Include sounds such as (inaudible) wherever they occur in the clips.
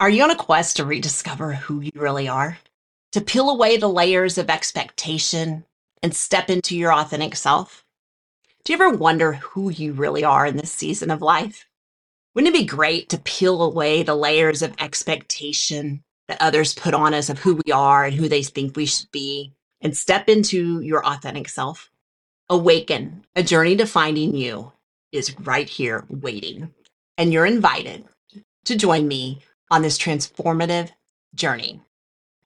Are you on a quest to rediscover who you really are? To peel away the layers of expectation and step into your authentic self? Do you ever wonder who you really are in this season of life? Wouldn't it be great to peel away the layers of expectation that others put on us of who we are and who they think we should be and step into your authentic self? Awaken, a journey to finding you is right here waiting. And you're invited to join me on this transformative journey.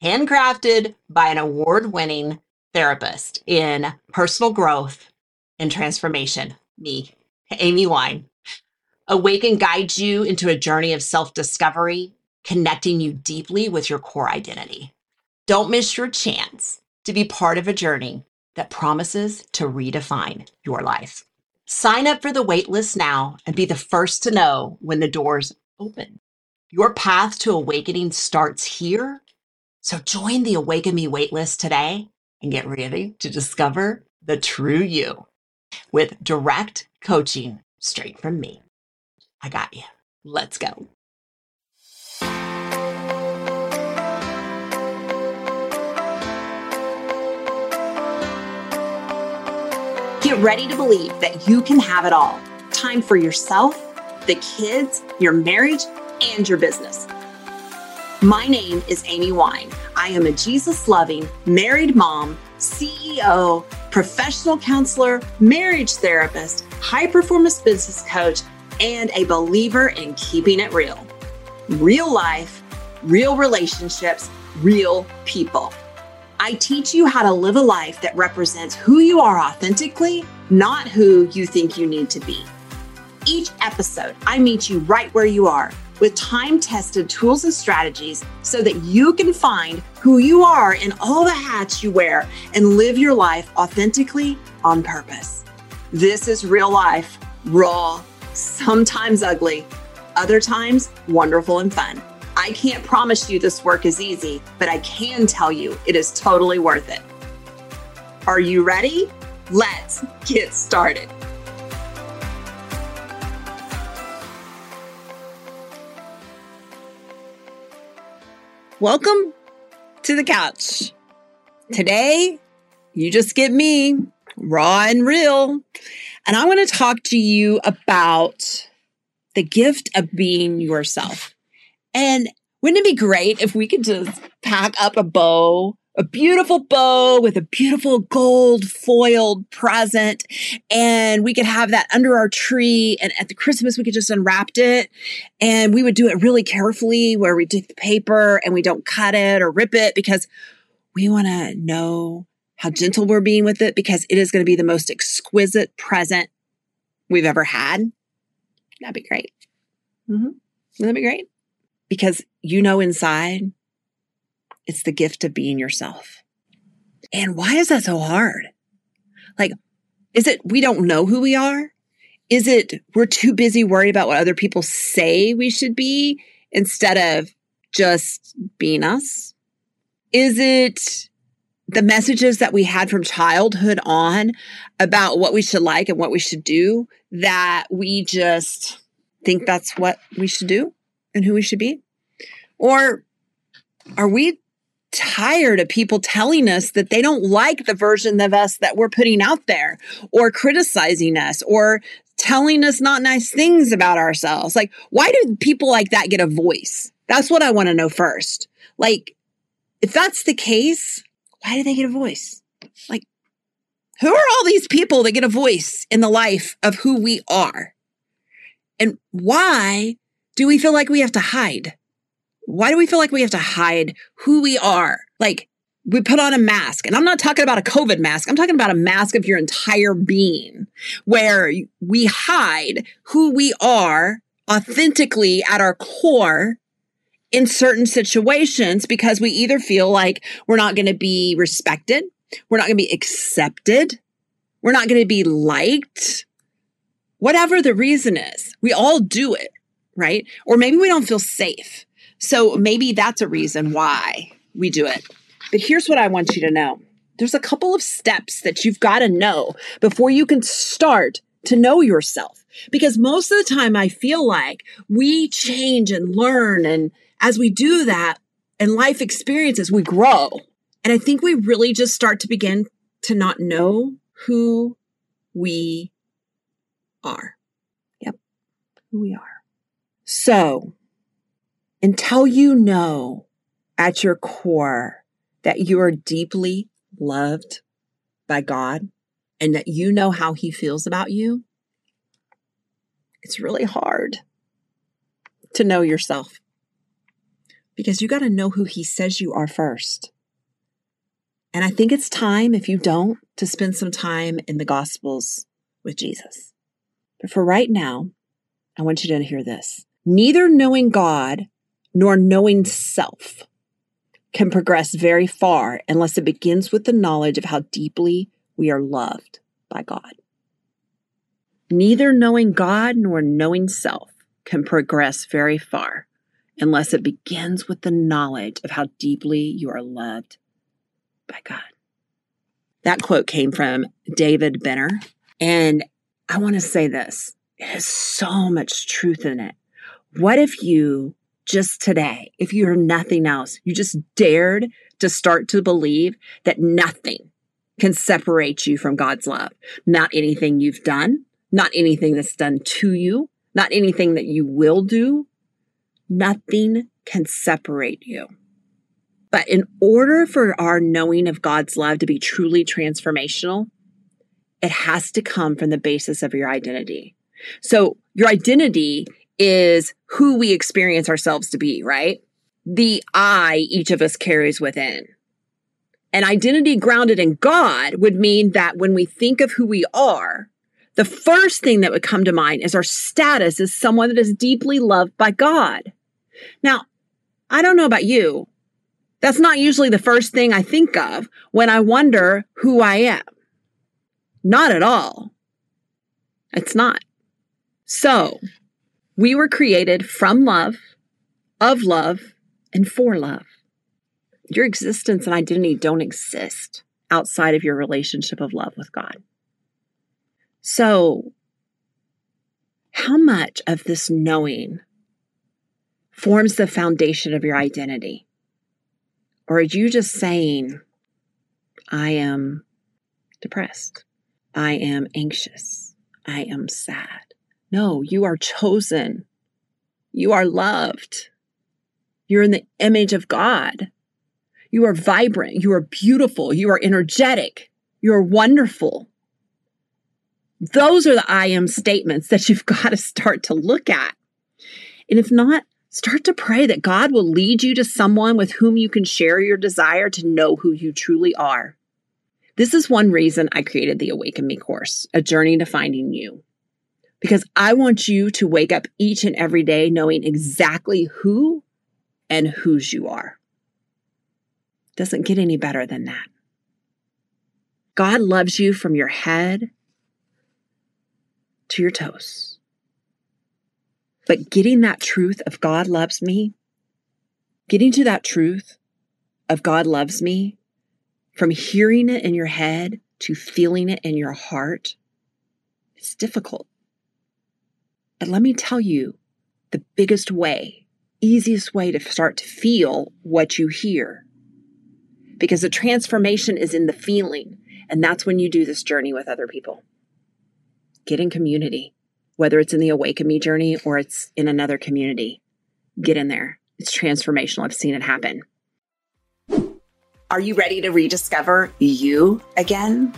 Handcrafted by an award winning therapist in personal growth and transformation, me, Amy Wine. Awaken guides you into a journey of self discovery, connecting you deeply with your core identity. Don't miss your chance to be part of a journey that promises to redefine your life. Sign up for the waitlist now and be the first to know when the doors open. Your path to awakening starts here. So join the Awaken Me waitlist today and get ready to discover the true you with direct coaching straight from me. I got you. Let's go. Get ready to believe that you can have it all. Time for yourself, the kids, your marriage, and your business. My name is Amy Wine. I am a Jesus loving married mom, CEO, professional counselor, marriage therapist, high performance business coach, and a believer in keeping it real. Real life, real relationships, real people. I teach you how to live a life that represents who you are authentically, not who you think you need to be. Each episode, I meet you right where you are with time tested tools and strategies so that you can find who you are in all the hats you wear and live your life authentically on purpose. This is real life, raw, sometimes ugly, other times wonderful and fun. I can't promise you this work is easy, but I can tell you it is totally worth it. Are you ready? Let's get started. Welcome to the couch. Today, you just get me, raw and real. And I want to talk to you about the gift of being yourself. And wouldn't it be great if we could just pack up a bow a beautiful bow with a beautiful gold foiled present. And we could have that under our tree. And at the Christmas, we could just unwrap it. And we would do it really carefully where we take the paper and we don't cut it or rip it because we want to know how gentle we're being with it because it is going to be the most exquisite present we've ever had. That'd be great. Mm-hmm. That'd be great. Because you know inside it's the gift of being yourself. And why is that so hard? Like, is it we don't know who we are? Is it we're too busy worried about what other people say we should be instead of just being us? Is it the messages that we had from childhood on about what we should like and what we should do that we just think that's what we should do and who we should be? Or are we tired of people telling us that they don't like the version of us that we're putting out there or criticizing us or telling us not nice things about ourselves. Like, why do people like that get a voice? That's what I want to know first. Like, if that's the case, why do they get a voice? Like, who are all these people that get a voice in the life of who we are? And why do we feel like we have to hide? Why do we feel like we have to hide who we are? Like we put on a mask and I'm not talking about a COVID mask. I'm talking about a mask of your entire being where we hide who we are authentically at our core in certain situations because we either feel like we're not going to be respected. We're not going to be accepted. We're not going to be liked. Whatever the reason is, we all do it, right? Or maybe we don't feel safe. So maybe that's a reason why we do it. But here's what I want you to know there's a couple of steps that you've got to know before you can start to know yourself. Because most of the time, I feel like we change and learn and as we do that and life experiences, we grow. And I think we really just start to begin to not know who we are. Yep, who we are. So, until you know at your core that you are deeply loved by God and that you know how He feels about you, it's really hard to know yourself because you got to know who He says you are first. And I think it's time, if you don't, to spend some time in the Gospels with Jesus. But for right now, I want you to hear this. Neither knowing God nor knowing self can progress very far unless it begins with the knowledge of how deeply we are loved by God. Neither knowing God nor knowing self can progress very far unless it begins with the knowledge of how deeply you are loved by God. That quote came from David Benner. And I want to say this it has so much truth in it. What if you just today, if you are nothing else, you just dared to start to believe that nothing can separate you from God's love? Not anything you've done, not anything that's done to you, not anything that you will do. Nothing can separate you. But in order for our knowing of God's love to be truly transformational, it has to come from the basis of your identity. So your identity is who we experience ourselves to be, right? The I each of us carries within. An identity grounded in God would mean that when we think of who we are, the first thing that would come to mind is our status as someone that is deeply loved by God. Now, I don't know about you. That's not usually the first thing I think of when I wonder who I am. Not at all. It's not. So, we were created from love, of love, and for love. Your existence and identity don't exist outside of your relationship of love with God. So, how much of this knowing forms the foundation of your identity? Or are you just saying, I am depressed? I am anxious. I am sad. No, you are chosen. You are loved. You're in the image of God. You are vibrant. You are beautiful. You are energetic. You are wonderful. Those are the I am statements that you've (laughs) got to start to look at. And if not, start to pray that God will lead you to someone with whom you can share your desire to know who you truly are. This is one reason I created the Awaken Me course, a journey to finding you because I want you to wake up each and every day knowing exactly who and whose you are. Doesn't get any better than that. God loves you from your head to your toes. But getting that truth of God loves me, getting to that truth of God loves me, from hearing it in your head to feeling it in your heart, it's difficult. But let me tell you the biggest way, easiest way to start to feel what you hear. Because the transformation is in the feeling. And that's when you do this journey with other people. Get in community, whether it's in the Awaken Me journey or it's in another community. Get in there. It's transformational. I've seen it happen. Are you ready to rediscover you again?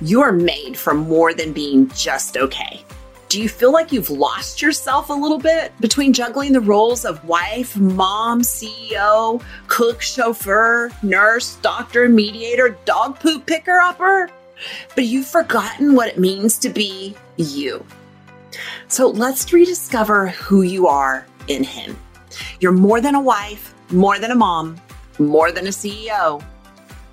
You are made for more than being just okay. Do you feel like you've lost yourself a little bit between juggling the roles of wife, mom, CEO, cook, chauffeur, nurse, doctor, mediator, dog poop picker upper? But you've forgotten what it means to be you. So let's rediscover who you are in Him. You're more than a wife, more than a mom, more than a CEO.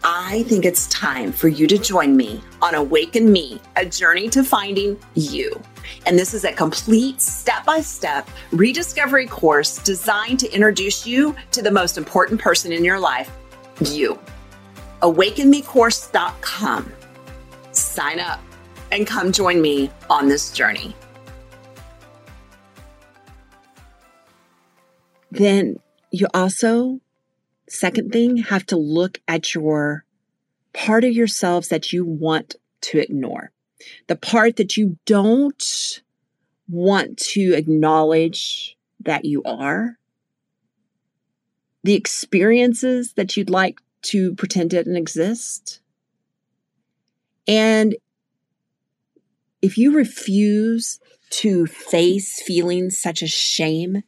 I think it's time for you to join me on Awaken Me, a journey to finding you. And this is a complete step by step rediscovery course designed to introduce you to the most important person in your life you. AwakenMeCourse.com. Sign up and come join me on this journey. Then you also, second thing, have to look at your part of yourselves that you want to ignore, the part that you don't want to acknowledge that you are, the experiences that you'd like to pretend didn't exist. And if you refuse to face feelings such as shame,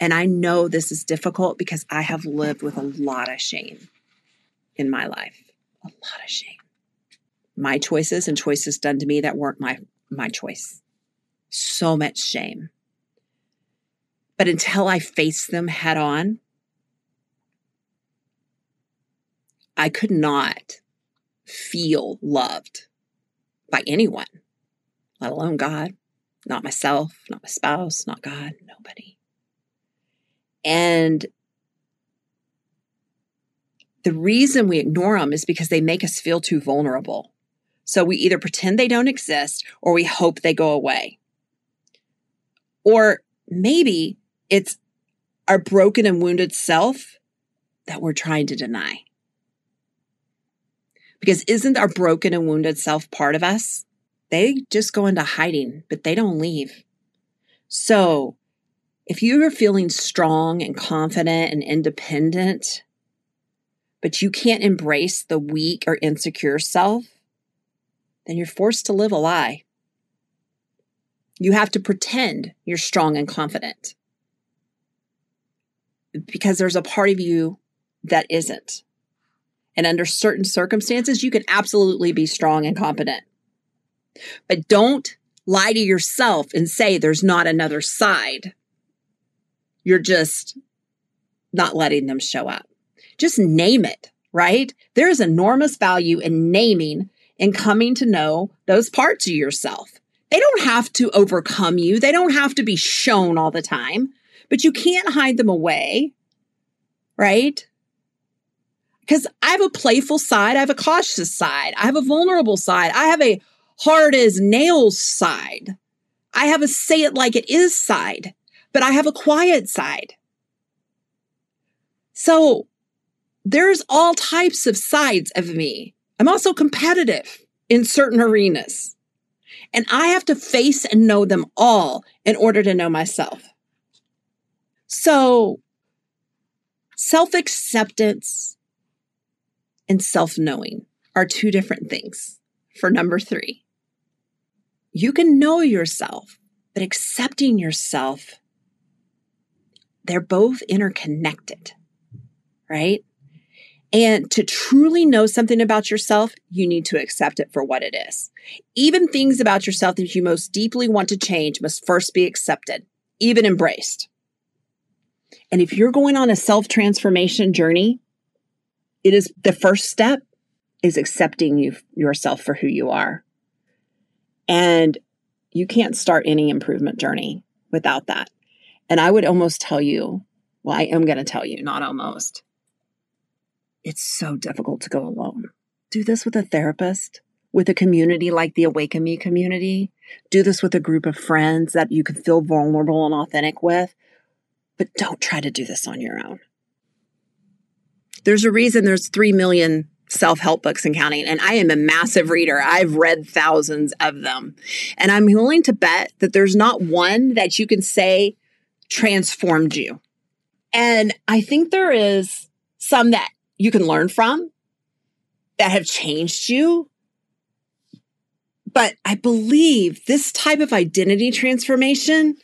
and I know this is difficult because I have lived with a lot of shame in my life, a lot of shame. My choices and choices done to me that weren't my my choice. So much shame. But until I face them head on, I could not feel loved by anyone, let alone God, not myself, not my spouse, not God, nobody. And the reason we ignore them is because they make us feel too vulnerable. So we either pretend they don't exist or we hope they go away. Or maybe it's our broken and wounded self that we're trying to deny. Because isn't our broken and wounded self part of us? They just go into hiding, but they don't leave. So if you are feeling strong and confident and independent, but you can't embrace the weak or insecure self, then you're forced to live a lie. You have to pretend you're strong and confident because there's a part of you that isn't. And under certain circumstances, you can absolutely be strong and competent. But don't lie to yourself and say there's not another side. You're just not letting them show up. Just name it, right? There is enormous value in naming and coming to know those parts of yourself. They don't have to overcome you, they don't have to be shown all the time, but you can't hide them away, right? Because I have a playful side, I have a cautious side, I have a vulnerable side, I have a hard as nails side, I have a say it like it is side, but I have a quiet side. So there's all types of sides of me. I'm also competitive in certain arenas. And I have to face and know them all in order to know myself. So, self acceptance and self knowing are two different things. For number three, you can know yourself, but accepting yourself, they're both interconnected, right? And to truly know something about yourself, you need to accept it for what it is. Even things about yourself that you most deeply want to change must first be accepted, even embraced. And if you're going on a self transformation journey, it is the first step is accepting you yourself for who you are. And you can't start any improvement journey without that. And I would almost tell you, well, I am going to tell you, not almost. It's so difficult to go alone. Do this with a therapist, with a community like the Awaken Me community. Do this with a group of friends that you can feel vulnerable and authentic with. But don't try to do this on your own. There's a reason there's 3 million self help books and counting, and I am a massive reader. I've read thousands of them. And I'm willing to bet that there's not one that you can say transformed you. And I think there is some that you can learn from that have changed you. But I believe this type of identity transformation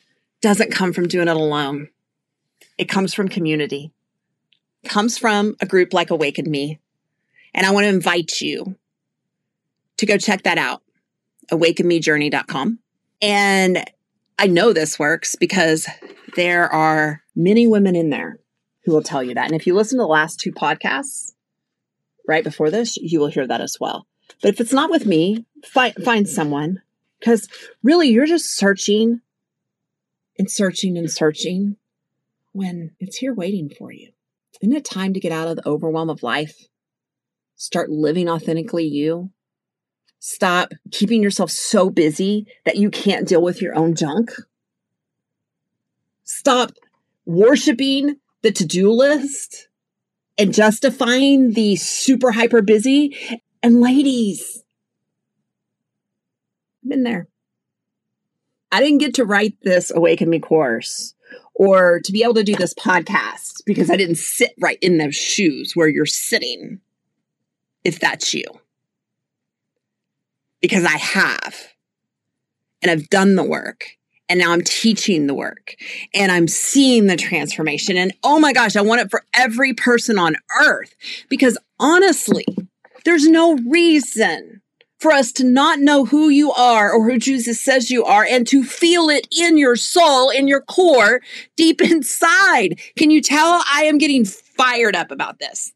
doesn't come from doing it alone. It comes from community comes from a group like Awaken Me. And I want to invite you to go check that out, awakenmejourney.com. And I know this works because there are many women in there who will tell you that. And if you listen to the last two podcasts right before this, you will hear that as well. But if it's not with me, find, find someone because really you're just searching and searching and searching when it's here waiting for you. Isn't it time to get out of the overwhelm of life? Start living authentically you. Stop keeping yourself so busy that you can't deal with your own junk. Stop worshiping the to do list and justifying the super hyper busy. And ladies, I've been there. I didn't get to write this Awaken Me course or to be able to do this podcast because I didn't sit right in those shoes where you're sitting, if that's you. Because I have, and I've done the work, and now I'm teaching the work, and I'm seeing the transformation. And oh my gosh, I want it for every person on earth because honestly, there's no reason for us to not know who you are or who Jesus says you are and to feel it in your soul, in your core, deep (laughs) inside. Can you tell I am getting fired up about this?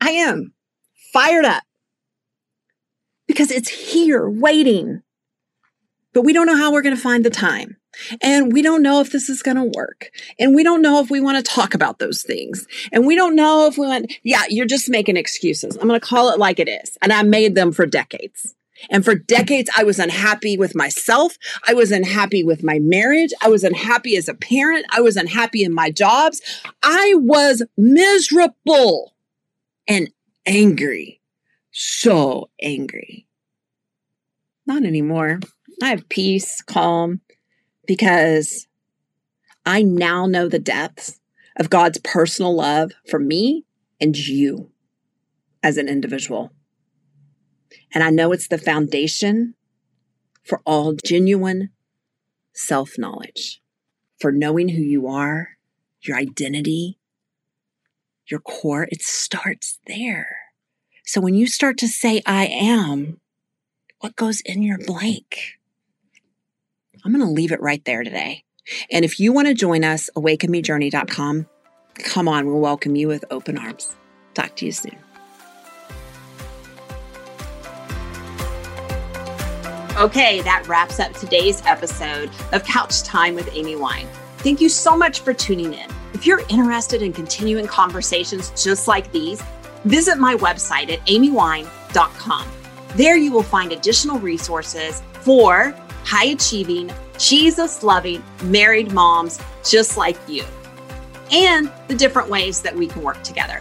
I am fired up because it's here waiting. But we don't know how we're going to find the time. And we don't know if this is going to work. And we don't know if we want to talk about those things. And we don't know if we want, yeah, you're just making excuses. I'm going to call it like it is. And I made them for decades. And for decades, I was unhappy with myself. I was unhappy with my marriage. I was unhappy as a parent. I was unhappy in my jobs. I was miserable and angry. So angry. Not anymore. I have peace, calm, because I now know the depths of God's personal love for me and you as an individual. And I know it's the foundation for all genuine self knowledge, for knowing who you are, your identity, your core. It starts there. So when you start to say, I am, what goes in your blank? I'm going to leave it right there today. And if you want to join us, awakenmejourney.com, come on, we'll welcome you with open arms. Talk to you soon. Okay, that wraps up today's episode of Couch Time with Amy Wine. Thank you so much for tuning in. If you're interested in continuing conversations just like these, visit my website at amywine.com. There you will find additional resources for high achieving, Jesus loving married moms just like you, and the different ways that we can work together.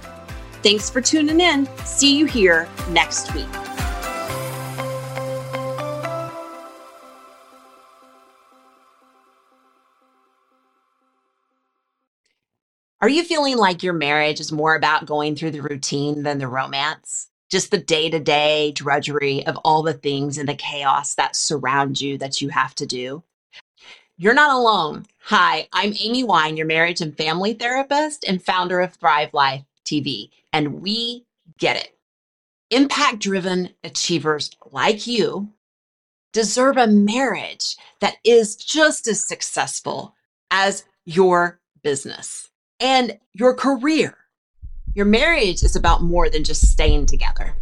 Thanks for tuning in. See you here next week. Are you feeling like your marriage is more about going through the routine than the romance? Just the day to day drudgery of all the things and the chaos that surround you that you have to do. You're not alone. Hi, I'm Amy Wine, your marriage and family therapist and founder of Thrive Life TV, and we get it. Impact driven achievers like you deserve a marriage that is just as successful as your business and your career your marriage is about more than just staying together.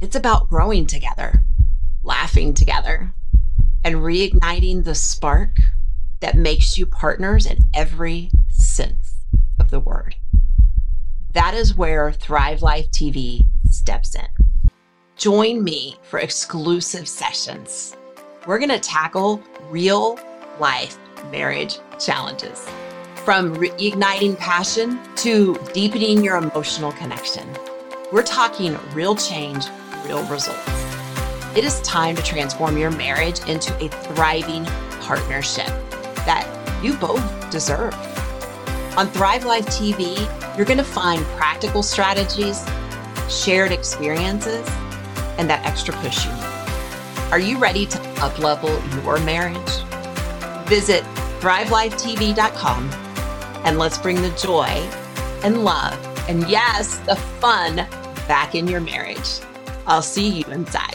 It's about growing together, laughing together, and reigniting the spark that makes you partners in every sense of the word. That is where Thrive Life TV steps in. Join me for exclusive sessions. We're going to tackle real life marriage challenges from reigniting passion to deepening your emotional connection. We're talking real change, real results. It is time to transform your marriage into a thriving partnership that you both deserve. On Thrive Life TV, you're going to find practical strategies, shared experiences, and that extra push you need. Are you ready to uplevel your marriage? Visit thrivelifetv.com and let's bring the joy and love and yes, the fun back in your marriage. I'll see you inside.